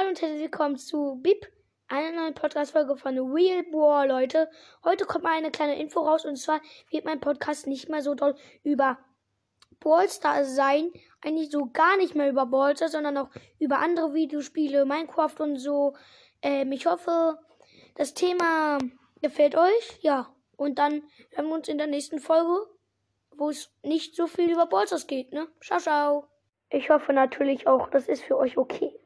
Hallo und herzlich willkommen zu BIP, einer neuen Podcast-Folge von Real War, Leute. Heute kommt mal eine kleine Info raus und zwar wird mein Podcast nicht mehr so doll über Ballstar sein. Eigentlich so gar nicht mehr über Ballstar, sondern auch über andere Videospiele, Minecraft und so. Ähm, ich hoffe, das Thema gefällt euch. Ja, und dann hören wir uns in der nächsten Folge, wo es nicht so viel über Ballstars geht, ne? Ciao, ciao. Ich hoffe natürlich auch, das ist für euch okay.